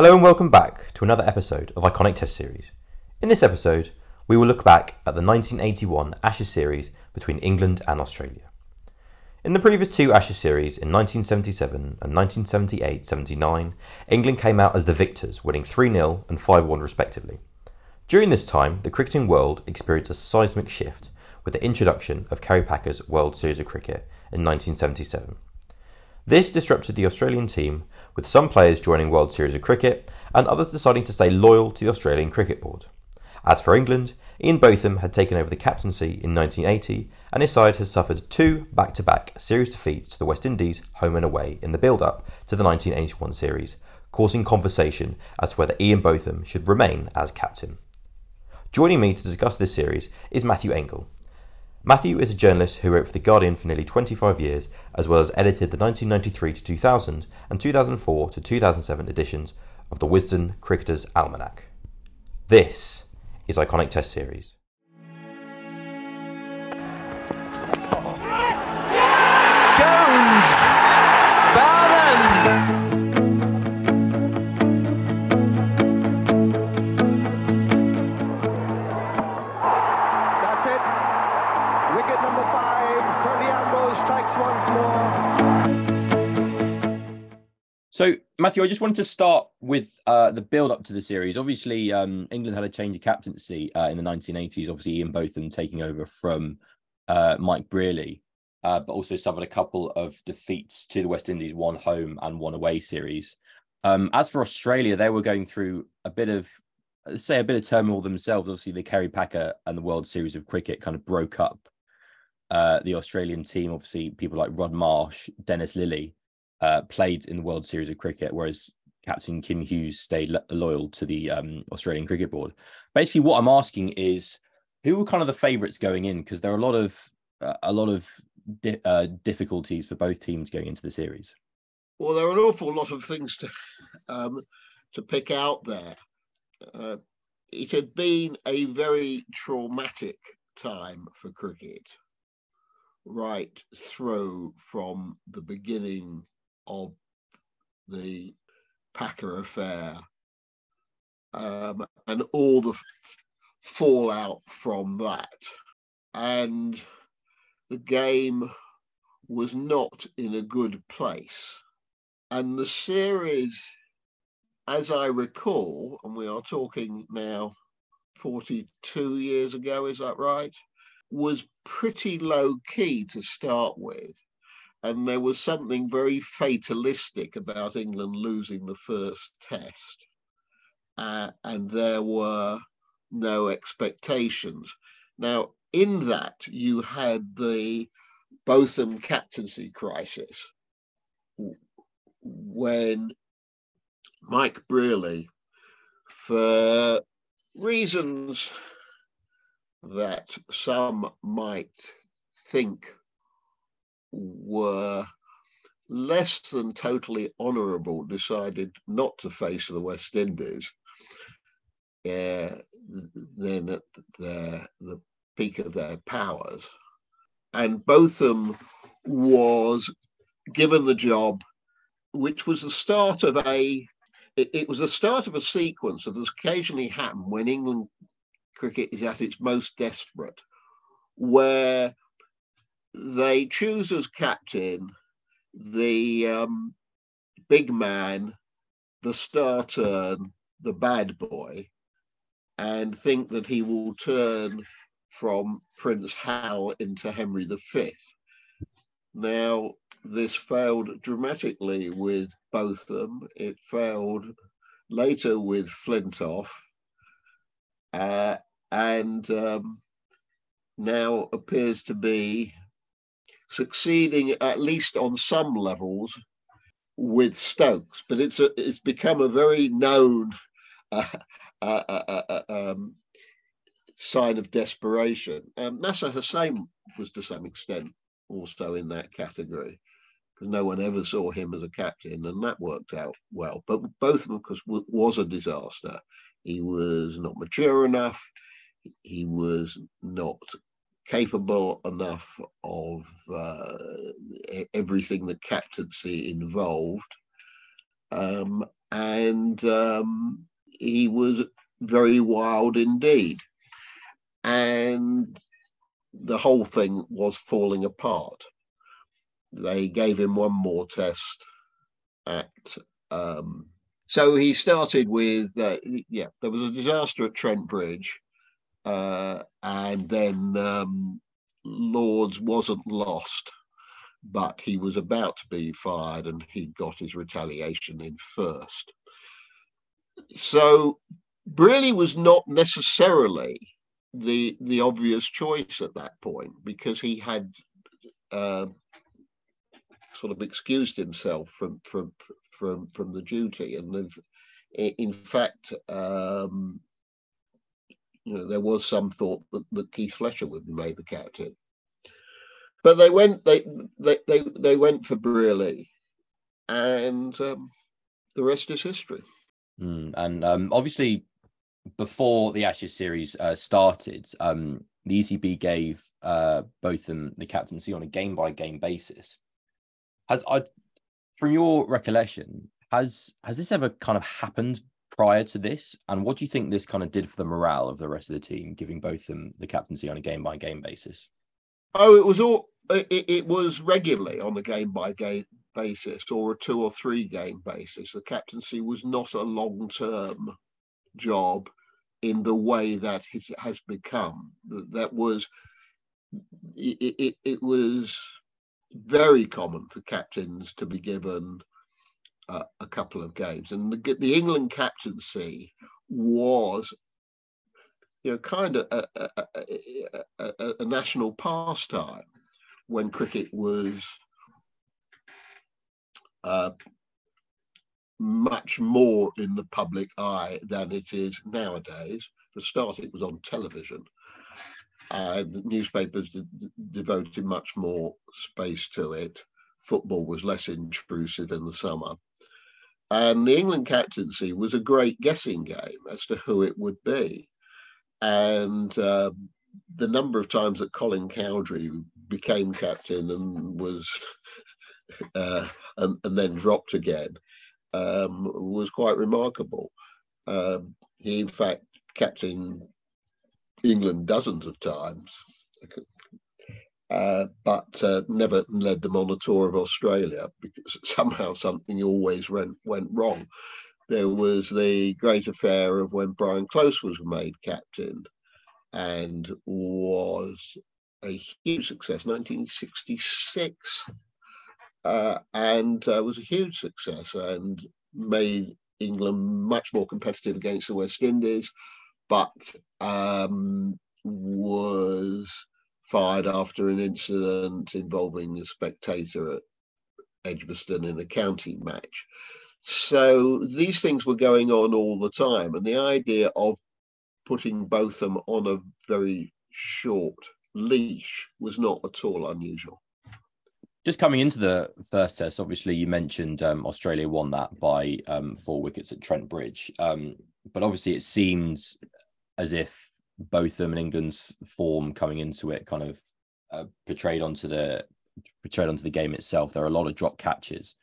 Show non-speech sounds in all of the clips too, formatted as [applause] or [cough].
Hello and welcome back to another episode of Iconic Test Series. In this episode, we will look back at the 1981 Ashes series between England and Australia. In the previous two Ashes series in 1977 and 1978 79, England came out as the victors, winning 3 0 and 5 1 respectively. During this time, the cricketing world experienced a seismic shift with the introduction of Kerry Packer's World Series of Cricket in 1977. This disrupted the Australian team, with some players joining World Series of Cricket and others deciding to stay loyal to the Australian Cricket Board. As for England, Ian Botham had taken over the captaincy in 1980, and his side has suffered two back to back series defeats to the West Indies, home and away, in the build up to the 1981 series, causing conversation as to whether Ian Botham should remain as captain. Joining me to discuss this series is Matthew Engel, Matthew is a journalist who wrote for The Guardian for nearly 25 years, as well as edited the 1993 to 2000 and 2004 to 2007 editions of the Wisden Cricketers' Almanack. This is Iconic Test Series. Matthew, I just wanted to start with uh, the build up to the series. Obviously, um, England had a change of captaincy uh, in the 1980s. Obviously, Ian Botham taking over from uh, Mike Brearley, uh, but also suffered a couple of defeats to the West Indies, one home and one away series. Um, as for Australia, they were going through a bit of, say, a bit of turmoil themselves. Obviously, the Kerry Packer and the World Series of Cricket kind of broke up uh, the Australian team. Obviously, people like Rod Marsh, Dennis Lillee uh, played in the World Series of Cricket, whereas Captain Kim Hughes stayed lo- loyal to the um, Australian Cricket Board. Basically, what I'm asking is, who were kind of the favourites going in? Because there are a lot of uh, a lot of di- uh, difficulties for both teams going into the series. Well, there are an awful lot of things to um, to pick out there. Uh, it had been a very traumatic time for cricket, right through from the beginning of the Packer affair um, and all the fallout from that. And the game was not in a good place. And the series, as I recall, and we are talking now 42 years ago, is that right? Was pretty low key to start with. And there was something very fatalistic about England losing the first test. Uh, and there were no expectations. Now, in that, you had the Botham captaincy crisis when Mike Brearley, for reasons that some might think were less than totally honourable, decided not to face the West Indies. Uh, then at the, the peak of their powers. And Botham was given the job which was the start of a it, it was the start of a sequence that has occasionally happened when England cricket is at its most desperate, where they choose as captain the um, big man, the star turn, the bad boy, and think that he will turn from Prince Hal into Henry V. Now, this failed dramatically with Botham. It failed later with Flintoff. Uh, and um, now appears to be succeeding at least on some levels with Stokes. But it's a, it's become a very known uh, uh, uh, uh um, sign of desperation. Um, Nasser Hussain was to some extent also in that category because no one ever saw him as a captain, and that worked out well. But both of them, because was a disaster. He was not mature enough. He was not capable enough of uh, everything that captaincy involved. Um, and um, he was very wild indeed. And the whole thing was falling apart. They gave him one more test at. Um, so he started with, uh, yeah, there was a disaster at Trent Bridge. Uh, and then um, Lords wasn't lost, but he was about to be fired and he got his retaliation in first. So Brearley was not necessarily the the obvious choice at that point because he had uh, sort of excused himself from from from from the duty, and in fact, um, you know, there was some thought that, that Keith Fletcher would be made the captain. But they went they they they, they went for Brearley, and um, the rest is history. Mm, and um, obviously, before the Ashes series uh, started, um, the ECB gave uh, Botham the captaincy on a game by game basis. Has I, from your recollection, has has this ever kind of happened prior to this? And what do you think this kind of did for the morale of the rest of the team, giving Botham the captaincy on a game by game basis? Oh, it was all. It, it was regularly on a game by game basis or a two or three game basis. The captaincy was not a long term job in the way that it has become. That was it, it, it was very common for captains to be given uh, a couple of games, and the, the England captaincy was you know, kind of a, a, a, a, national pastime when cricket was uh, much more in the public eye than it is nowadays. For start, it was on television. And newspapers devoted much more space to it. Football was less intrusive in the summer. And the England captaincy was a great guessing game as to who it would be. And uh, the number of times that Colin Cowdrey became captain and was [laughs] uh, and, and then dropped again um, was quite remarkable. Um, he, in fact, captained England dozens of times, uh, but uh, never led them on a tour of Australia because [laughs] somehow something always went, went wrong. There was the great affair of when Brian Close was made captain and was a huge success, 1966 uh, and uh, was a huge success and made England much more competitive against the West Indies, but um, was fired after an incident involving a spectator at Edgbaston in a county match. So these things were going on all the time, and the idea of putting Botham on a very short leash was not at all unusual just coming into the first test, obviously you mentioned um, Australia won that by um, four wickets at Trent Bridge, um, but obviously it seems as if Botham and England's form coming into it kind of uh, portrayed onto the portrayed onto the game itself. There are a lot of drop catches.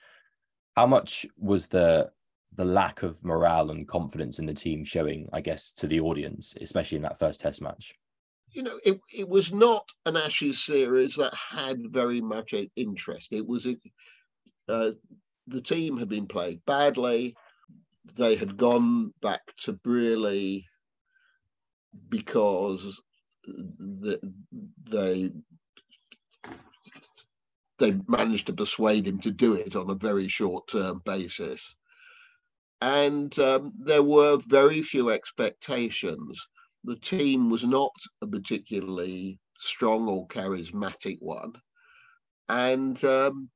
How much was the the lack of morale and confidence in the team showing, I guess, to the audience, especially in that first test match? you know, it, it was not an Ashes series that had very much interest. It was a, uh, the team had been played badly. They had gone back to Brearley because the, they they managed to persuade him to do it on a very short term basis. And um, there were very few expectations the team was not a particularly strong or charismatic one. And um,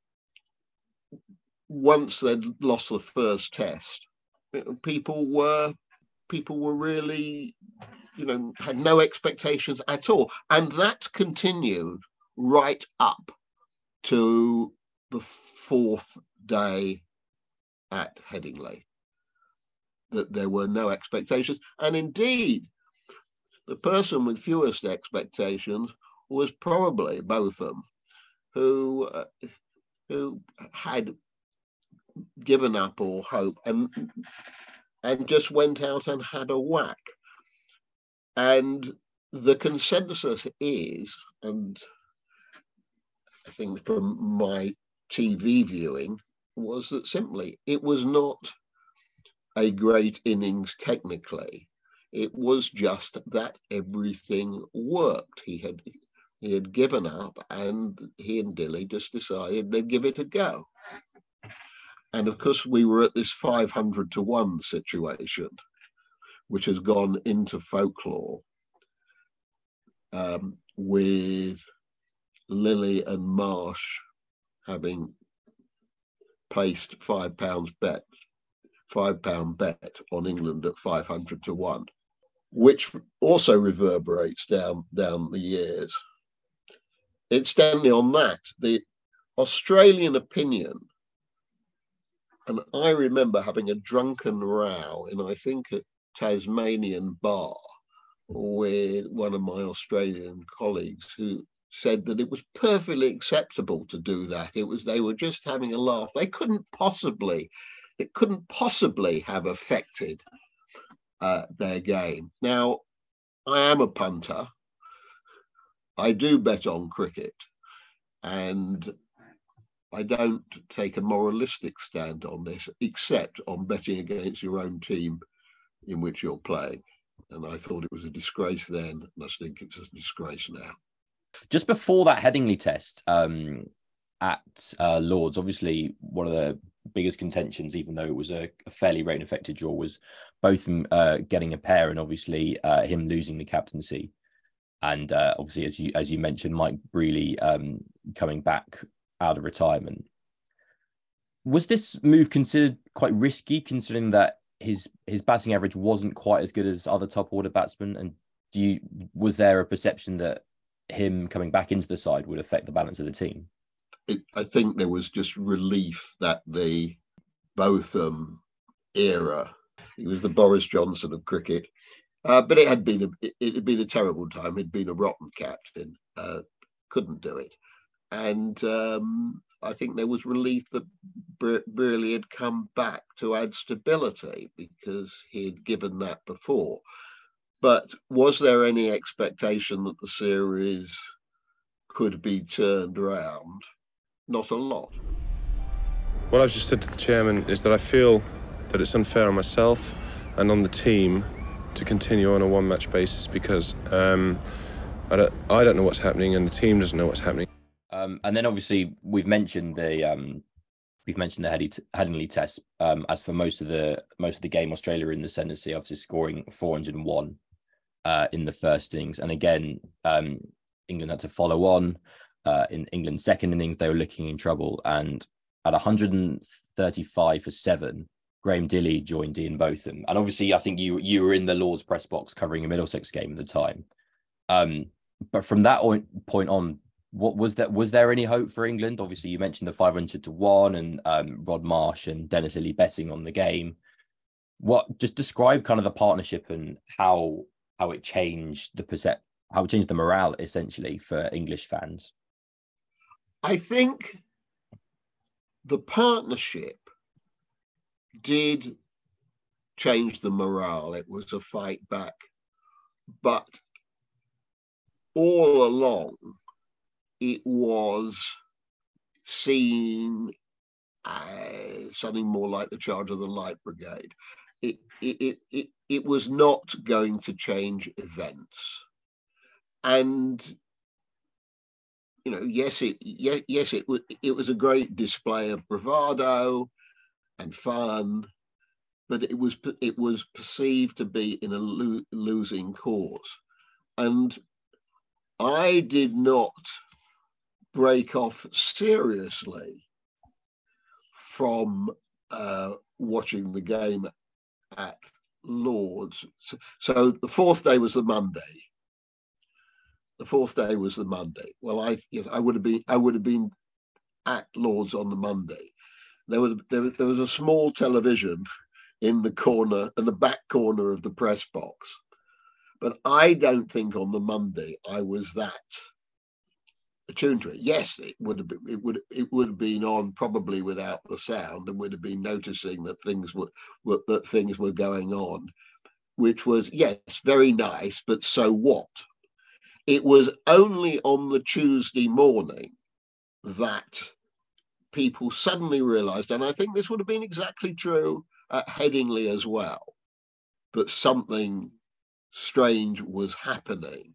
once they'd lost the first test, people were people were really, you know, had no expectations at all, and that continued right up to the fourth day at Headingley. That there were no expectations, and indeed, the person with fewest expectations was probably Botham, who uh, who had given up all hope and and just went out and had a whack. And the consensus is, and I think from my TV viewing, was that simply it was not a great innings technically. It was just that everything worked. He had he had given up, and he and Dilley just decided they'd give it a go. And of course, we were at this 500 to 1 situation, which has gone into folklore um, with Lillee and Marsh having placed five pounds bet, five pound bet on England at 500 to 1, which also reverberates down, down the years. Incidentally, on that, the Australian opinion and I remember having a drunken row in, I think, a Tasmanian bar with one of my Australian colleagues who said that it was perfectly acceptable to do that. It was they were just having a laugh. They couldn't possibly, it couldn't possibly have affected uh, their game. Now, I am a punter. I do bet on cricket, and I don't take a moralistic stand on this, except on betting against your own team in which you're playing. And I thought it was a disgrace then, and I think it's a disgrace now. Just before that Headingley test um, at uh, Lords, obviously one of the biggest contentions, even though it was a, a fairly rain affected draw, was Botham uh, getting a pair and obviously uh, him losing the captaincy. And uh, obviously, as you as you mentioned, Mike Brearley um, coming back out of retirement. Was this move considered quite risky, considering that his his batting average wasn't quite as good as other top order batsmen? And do you was there a perception that him coming back into the side would affect the balance of the team? It, I think there was just relief that the Botham era. He was the Boris Johnson of cricket, uh, but it had been a, it, it, had been a terrible time. He'd been a rotten captain. Uh, couldn't do it and um, I think there was relief that Brearley had come back to add stability because he had given that before. But was there any expectation that the series could be turned around? Not a lot. What I've just said to the chairman is that I feel that it's unfair on myself and on the team to continue on a one match basis because um, I, don't, I don't know what's happening and the team doesn't know what's happening. Um, and then obviously we've mentioned the um, we've mentioned the Headingley test. Um, as for most of the most of the game, Australia in the ascendancy, obviously scoring 401 uh, in the first innings, and again um, England had to follow on. Uh, in England's second innings, they were looking in trouble, and at 135 for seven, Graham Dilley joined Ian Botham, and obviously I think you you were in the Lord's press box covering a Middlesex game at the time. Um, but from that point on, what was that was there any hope for England? Obviously, you mentioned the 500 to 1 and um, Rod Marsh and Dennis Lillee betting on the game. What just describe kind of the partnership and how how it changed the percep how it changed the morale essentially for English fans? I think the partnership did change the morale. It was a fight back. But all along, it was seen as something more like the charge of the Light Brigade. It, it, it, it, was not going to change events. And, you know, yes, it, yes, it, was, it was a great display of bravado and fun, but it was, it was perceived to be in a lo- losing cause. And I did not break off seriously from uh, watching the game at Lords. So, so, the fourth day was the Monday. The fourth day was the Monday. Well, I yes, I would have been I would have been at Lords on the Monday. There was there, there was a small television in the corner in the back corner of the press box, but I don't think on the Monday I was that attuned to it. Yes, it would have been, it would it would have been on probably without the sound, and would have been noticing that things were, were that things were going on, which was yes, very nice, but so what? It was only on the Tuesday morning that people suddenly realised, and I think this would have been exactly true at Headingley as well, that something strange was happening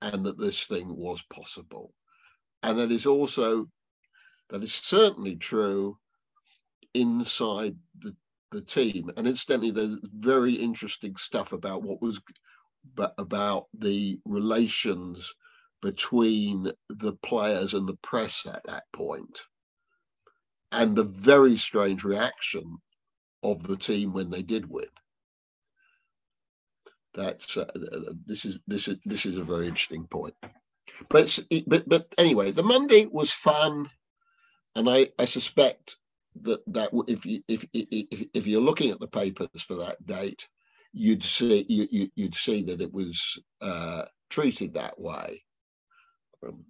and that this thing was possible. And that is also, that is certainly true inside the, the team. And incidentally, there's very interesting stuff about what was, but about the relations between the players and the press at that point and the very strange reaction of the team when they did win that's uh, this is this is this is a very interesting point. But but but anyway, the Monday was fun, and I I suspect that that if you if if if you're looking at the papers for that date, you'd see you, you would see that it was uh, treated that way. Um,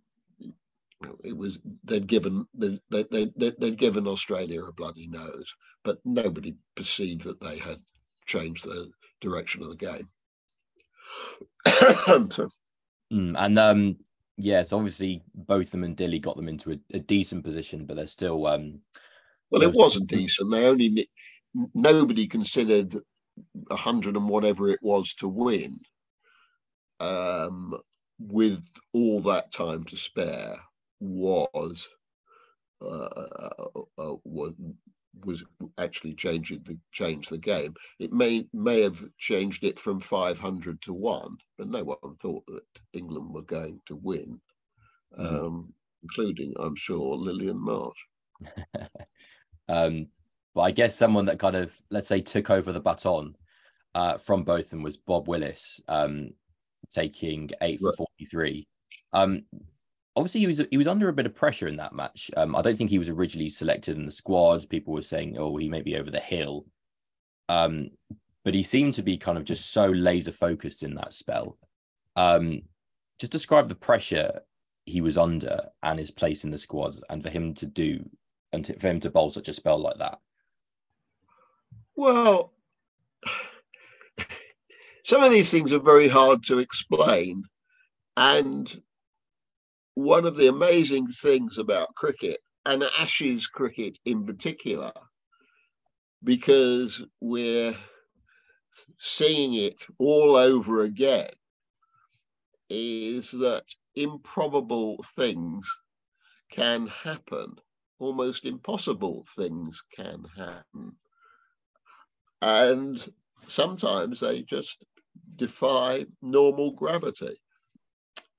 it was they'd given they, they, they, they'd given Australia a bloody nose, but nobody perceived that they had changed the direction of the game. [coughs] mm, and um, yes, obviously Botham and Dilley got them into a, a decent position, but they're still. Um, well, it wasn't decent. They only nobody considered a hundred and whatever it was to win. Um, with all that time to spare was uh, uh, uh, was was actually changing the change the game. It may may have changed it from 500 to one, but no one thought that England were going to win, mm-hmm. um, including, I'm sure, Lillee and Marsh. [laughs] um, but I guess someone that kind of, let's say, took over the baton uh, from both of them was Bob Willis, um, taking eight for right. 43. Um, obviously he was he was under a bit of pressure in that match. Um, I don't think he was originally selected in the squads. People were saying, "Oh, he may be over the hill," um, but he seemed to be kind of just so laser focused in that spell. Um, just describe the pressure he was under and his place in the squads, and for him to do and to, for him to bowl such a spell like that. Well, [sighs] some of these things are very hard to explain, and one of the amazing things about cricket and Ashes cricket in particular, because we're seeing it all over again, is that improbable things can happen, almost impossible things can happen. And sometimes they just defy normal gravity.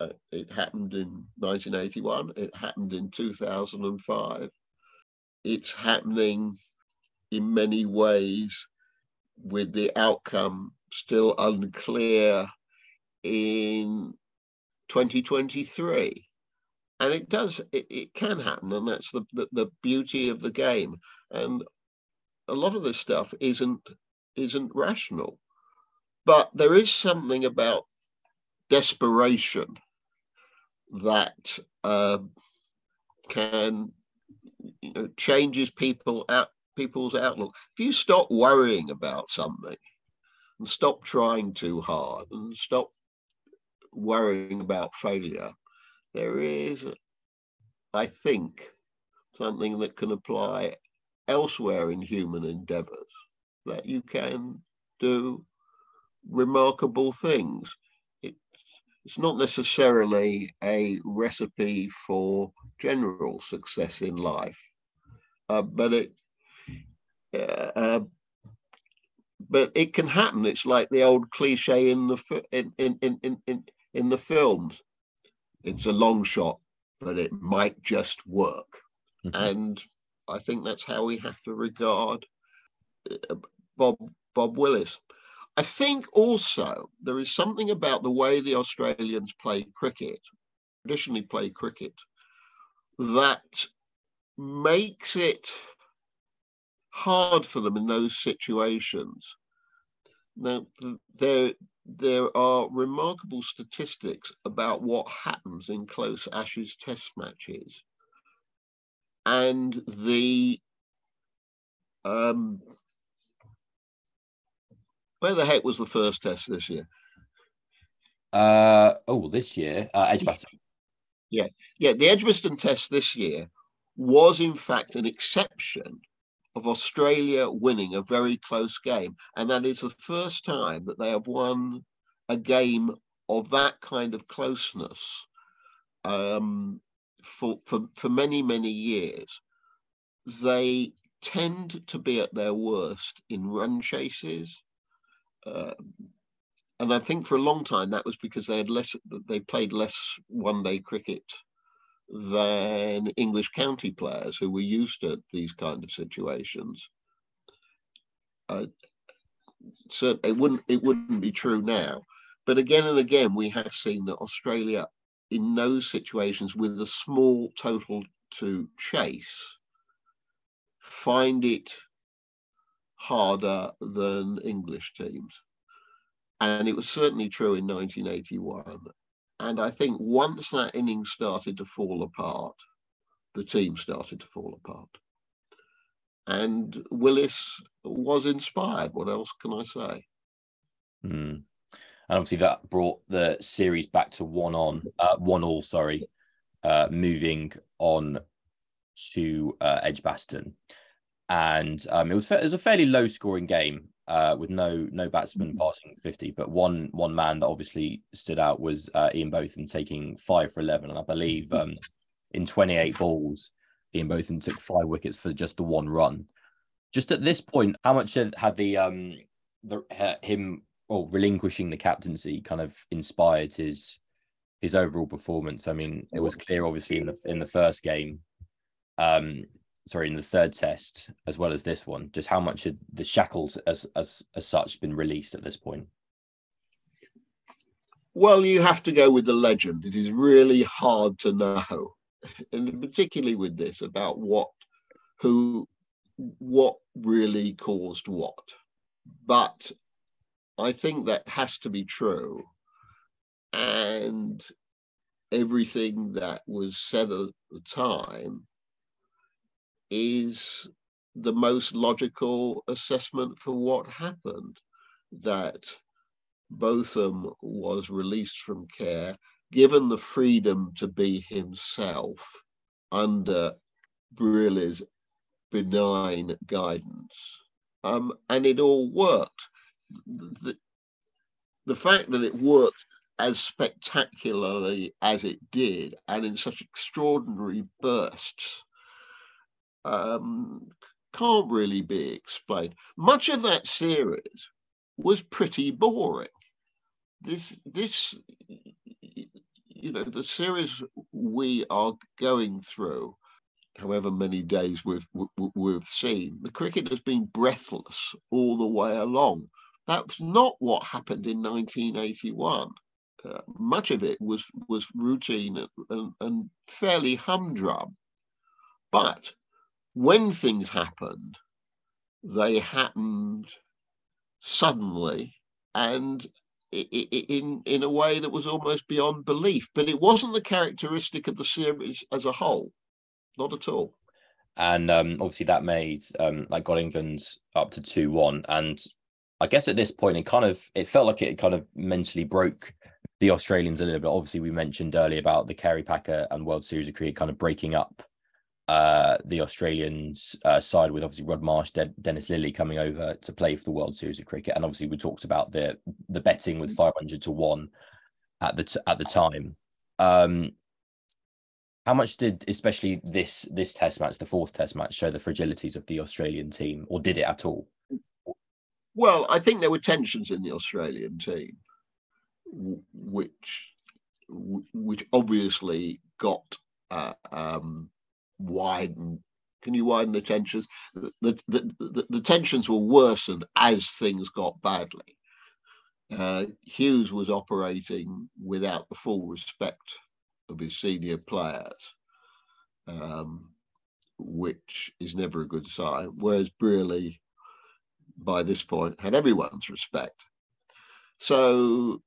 Uh, it happened in 1981. It happened in 2005. It's happening in many ways with the outcome still unclear in 2023 and it does it, it can happen and that's the, the, the beauty of the game and a lot of this stuff isn't isn't rational but there is something about desperation that uh, can you know changes people out people's outlook. If you stop worrying about something and stop trying too hard and stop worrying about failure, there is, I think, something that can apply elsewhere in human endeavors that you can do remarkable things it's not necessarily a recipe for general success in life, uh, but it uh, uh, but it can happen. It's like the old cliche in the in in in in, in the films. It's a long shot, but it might just work, mm-hmm. and I think that's how we have to regard uh, Bob Bob Willis. I think also there is something about the way the Australians play cricket, traditionally play cricket, that makes it hard for them in those situations. Now, they're there are remarkable statistics about what happens in close Ashes test matches. And the um, where the heck was the first test this year? Uh, oh, this year, uh, Edgbaston. Yeah, yeah. The Edgbaston test this year was, in fact, an exception of Australia winning a very close game. And that is the first time that they have won a game of that kind of closeness um, for, for, for many, many years. They tend to be at their worst in run chases. Uh, and I think for a long time that was because they had less, they played less one day cricket than English county players who were used to these kind of situations. Uh, so it wouldn't it wouldn't be true now, but again and again we have seen that Australia in those situations with a small total to chase find it harder than English teams. And it was certainly true in 1981. And I think once that innings started to fall apart, the team started to fall apart. And Willis was inspired. What else can I say? Mm. And obviously that brought the series back to one on, uh, one all. Sorry, uh, moving on to uh, Edgbaston, and um, it was it was a fairly low scoring game uh, with no no batsman mm-hmm. passing 50, but one one man that obviously stood out was uh, Ian Botham taking five for 11, and I believe um, in 28 balls, Ian Botham took five wickets for just the one run. Just at this point, how much had the um the him or relinquishing the captaincy kind of inspired his his overall performance? I mean, it was clear obviously in the in the first game um sorry, in the third test as well as this one, just how much had the shackles as as as such been released at this point? Well, you have to go with the legend. It is really hard to know, and particularly with this about what, who, what really caused what. But I think that has to be true, and everything that was said at the time is the most logical assessment for what happened that Botham was released from care, given the freedom to be himself under Brearley's benign guidance. Um, and it all worked. The, the fact that it worked as spectacularly as it did and in such extraordinary bursts um, can't really be explained. Much of that series was pretty boring. This, this, you know, the series we are going through, however many days we've we've seen, the cricket has been breathless all the way along. That's not what happened in 1981. Uh, much of it was was routine and, and, and fairly humdrum, but when things happened, they happened suddenly and in in a way that was almost beyond belief. But it wasn't the characteristic of the series as a whole, not at all. And um, obviously, that made um, like got England's up to two one, and I guess at this point, it kind of it felt like it kind of mentally broke the Australians a little bit. Obviously, we mentioned earlier about the Kerry Packer and World Series of Cricket kind of breaking up uh, the Australians uh, side with obviously Rod Marsh, De- Dennis Lillee coming over to play for the World Series of Cricket, and obviously we talked about the the betting with five hundred to one at the t- at the time. Um, how much did especially this this Test match, the fourth Test match, show the fragilities of the Australian team, or did it at all? Well, I think there were tensions in the Australian team, which which obviously got uh, um, widen. Can you widen the tensions? The, the, the, the tensions were worsened as things got badly. Uh, hughes was operating without the full respect of his senior players um, which is never a good sign whereas brearley by this point had everyone's respect so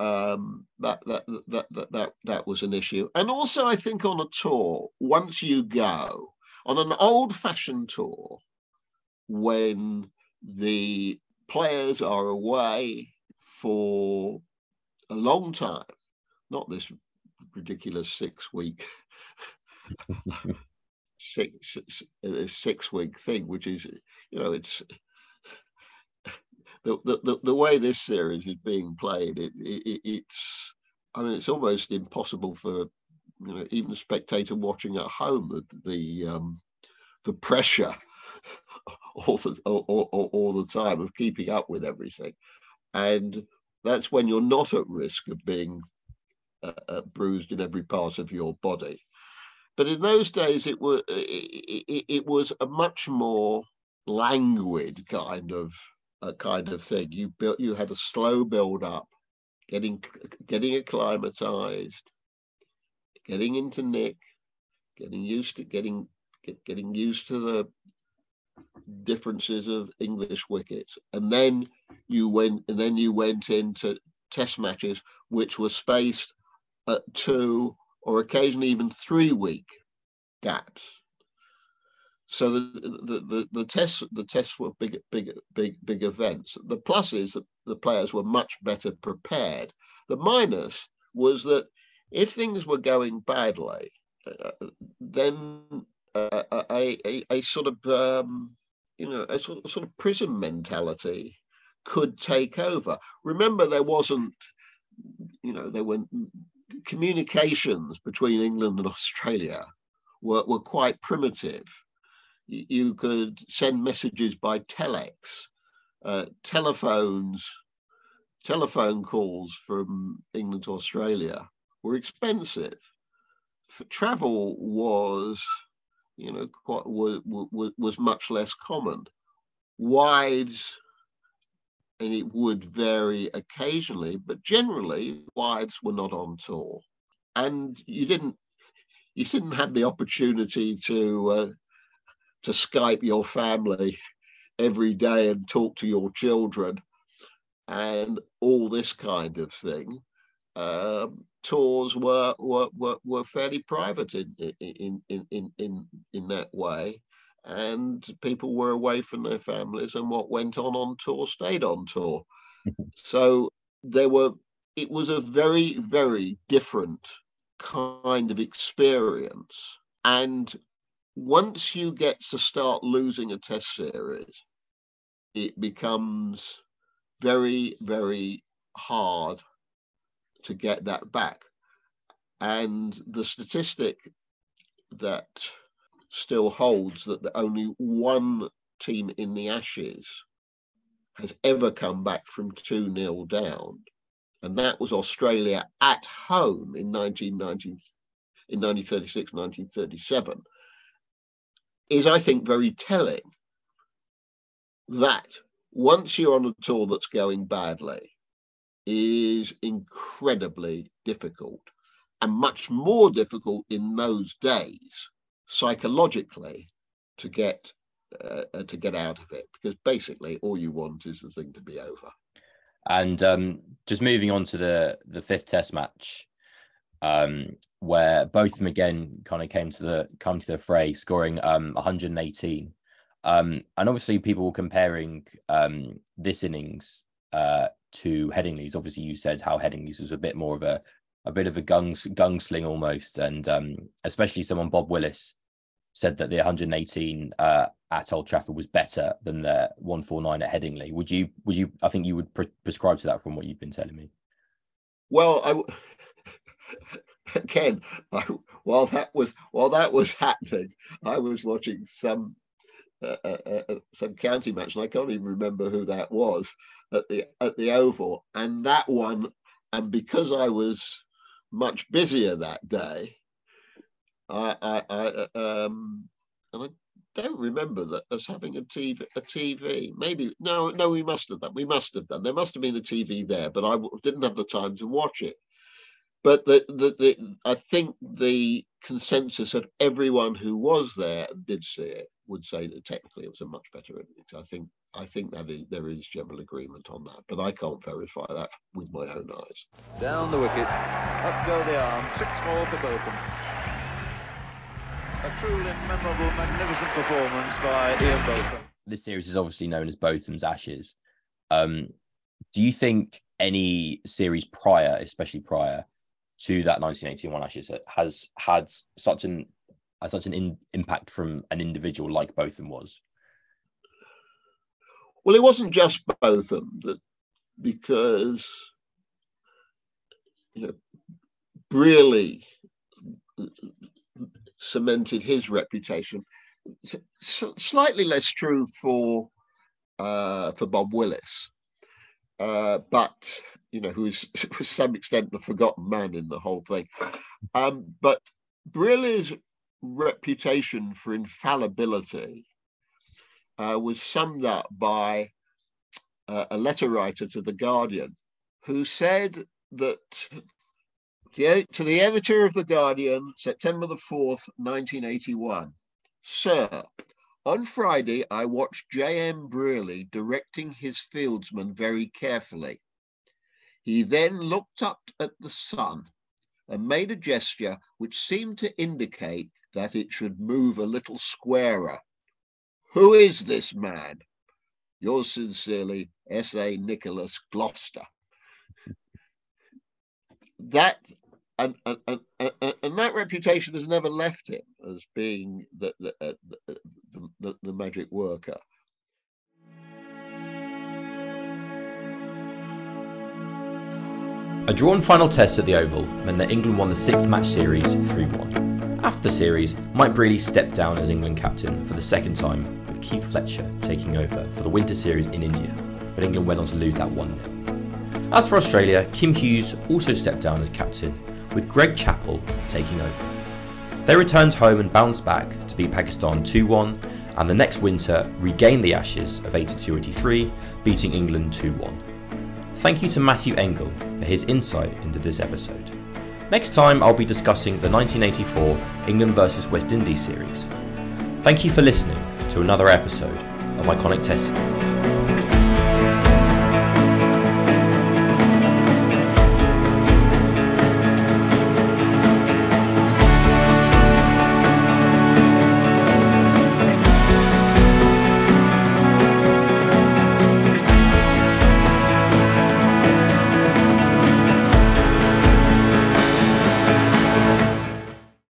um, that, that, that, that, that, that was an issue. And also, I think on a tour, once you go on an old fashioned tour, when the players are away for a long time, not this ridiculous [laughs] six week six six week thing, which is you know it's the the, the way this series is being played. It, it it's I mean it's almost impossible for you know even the spectator watching at home the the um, the pressure [laughs] all the all, all, all the time of keeping up with everything, and that's when you're not at risk of being uh, uh, bruised in every part of your body. But in those days, it was it, it, it was a much more languid kind of a kind of thing. You built you had a slow build up, getting getting acclimatized, getting into nick, getting used to getting get, getting used to the differences of English wickets, and then you went and then you went into test matches which were spaced at two or occasionally even three week gaps. So the, the, the, the tests the tests were big big big big events. The plus is that the players were much better prepared. The minus was that if things were going badly, uh, then uh, a, a, a sort of um, you know a sort sort of prison mentality could take over. Remember, there wasn't you know there were communications between England and Australia were, were quite primitive. You could send messages by telex, uh, telephones, telephone calls from England to Australia were expensive. For travel was, you know, quite was, was, was much less common. Wives and it would vary occasionally, but generally wives were not on tour, and you didn't you didn't have the opportunity to uh, to Skype your family every day and talk to your children and all this kind of thing. Um, tours were, were were were fairly private in in in in in in that way. And people were away from their families and what went on on tour stayed on tour. [laughs] So there were it was a very very different kind of experience. And once you get to start losing a test series it becomes very very hard to get that back and the statistic that still holds that only one team in the Ashes has ever come back from 2 0 down. And that was Australia at home in 1919, in 1936, 1937, is, I think, very telling that once you're on a tour that's going badly, is incredibly difficult and much more difficult in those days psychologically to get uh, to get out of it because basically all you want is the thing to be over. And um, just moving on to the the fifth test match, um, where both of them again kind of came to the come to the fray, scoring um, 118. Um, and obviously, people were comparing um, this innings uh, to Headingley's. Obviously, you said how Headingley's was a bit more of a a bit of a gung gunsling almost, and um, especially someone Bob Willis said that the 118 uh, at Old Trafford was better than the 149 at Headingley. Would you? Would you? I think you would pre- prescribe to that from what you've been telling me. Well, I [laughs] again, I, while that was while that was happening, I was watching some uh, uh, uh, uh some county match, and I can't even remember who that was at the at the Oval, and that one, and because I was much busier that day. I, I, I um, and I don't remember that us having a TV. A TV, maybe no, no, we must have done. We must have done. There must have been a TV there, but I didn't have the time to watch it. But the, the, the I think the consensus of everyone who was there and did see it would say that technically it was a much better image. I think I think that is, there is general agreement on that, but I can't verify that with my own eyes. Down the wicket, up go the arms, six more for Botham. A truly memorable, magnificent performance by Ian Botham. This series is obviously known as Botham's Ashes. Um, do you think any series prior, especially prior to that 1981 Ashes, has had such an has such an in, impact from an individual like Botham was? Well, it wasn't just Botham that because you know Brearley cemented his reputation. Slightly less true for uh, for Bob Willis, uh, but you know, who is [laughs] to some extent the forgotten man in the whole thing. Um, but Brearley's reputation for infallibility uh, was summed up by uh, a letter writer to the Guardian, who said that to the editor of the Guardian, September the 4th, 1981, Sir, on Friday, I watched J.M. Brearley directing his fieldsmen very carefully. He then looked up at the sun and made a gesture which seemed to indicate that it should move a little squarer. Who is this man? Yours sincerely, S.A. Nicholas Gloucester. [laughs] That and, and, and, and, that reputation has never left him as being the, the, uh, the, the, the magic worker. A drawn final test at the Oval meant that England won the six match series 3 1. After the series, Mike Brearley stepped down as England captain for the second time, with Keith Fletcher taking over for the Winter Series in India, but England went on to lose that 1 0. As for Australia, Kim Hughes also stepped down as captain with Greg Chappell taking over. They returned home and bounced back to beat Pakistan 2 1, and the next winter regained the Ashes of 82 83, beating England 2 1. Thank you to Matthew Engel for his insight into this episode. Next time, I'll be discussing the 1984 England vs West Indies series. Thank you for listening to another episode of Iconic Test Series.